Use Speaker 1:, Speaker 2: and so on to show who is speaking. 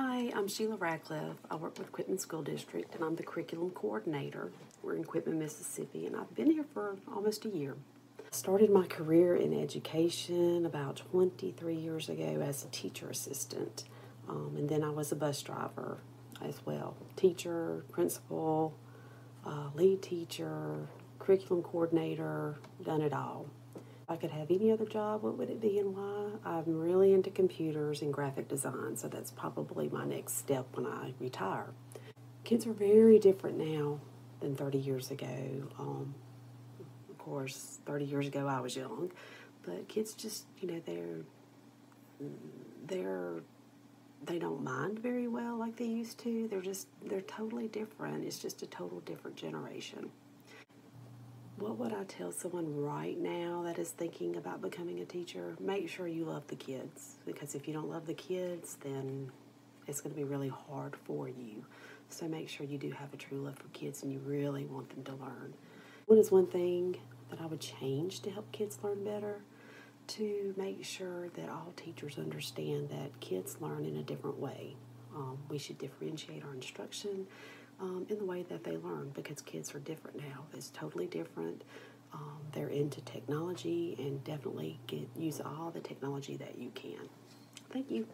Speaker 1: Hi, I'm Sheila Radcliffe. I work with Quitman School District and I'm the curriculum coordinator. We're in Quitman, Mississippi, and I've been here for almost a year. I started my career in education about 23 years ago as a teacher assistant, um, and then I was a bus driver as well. Teacher, principal, uh, lead teacher, curriculum coordinator, done it all. I could have any other job, what would it be and why? I'm really into computers and graphic design, so that's probably my next step when I retire. Kids are very different now than 30 years ago. Um, of course, 30 years ago I was young, but kids just, you know, they're they're they don't mind very well like they used to. They're just they're totally different. It's just a total different generation. What would I tell someone right now that is thinking about becoming a teacher? Make sure you love the kids because if you don't love the kids, then it's going to be really hard for you. So make sure you do have a true love for kids and you really want them to learn. What is one thing that I would change to help kids learn better? To make sure that all teachers understand that kids learn in a different way. Um, we should differentiate our instruction um, in the way that they learn because kids are different now. It's totally different. Um, they're into technology and definitely get use all the technology that you can. Thank you.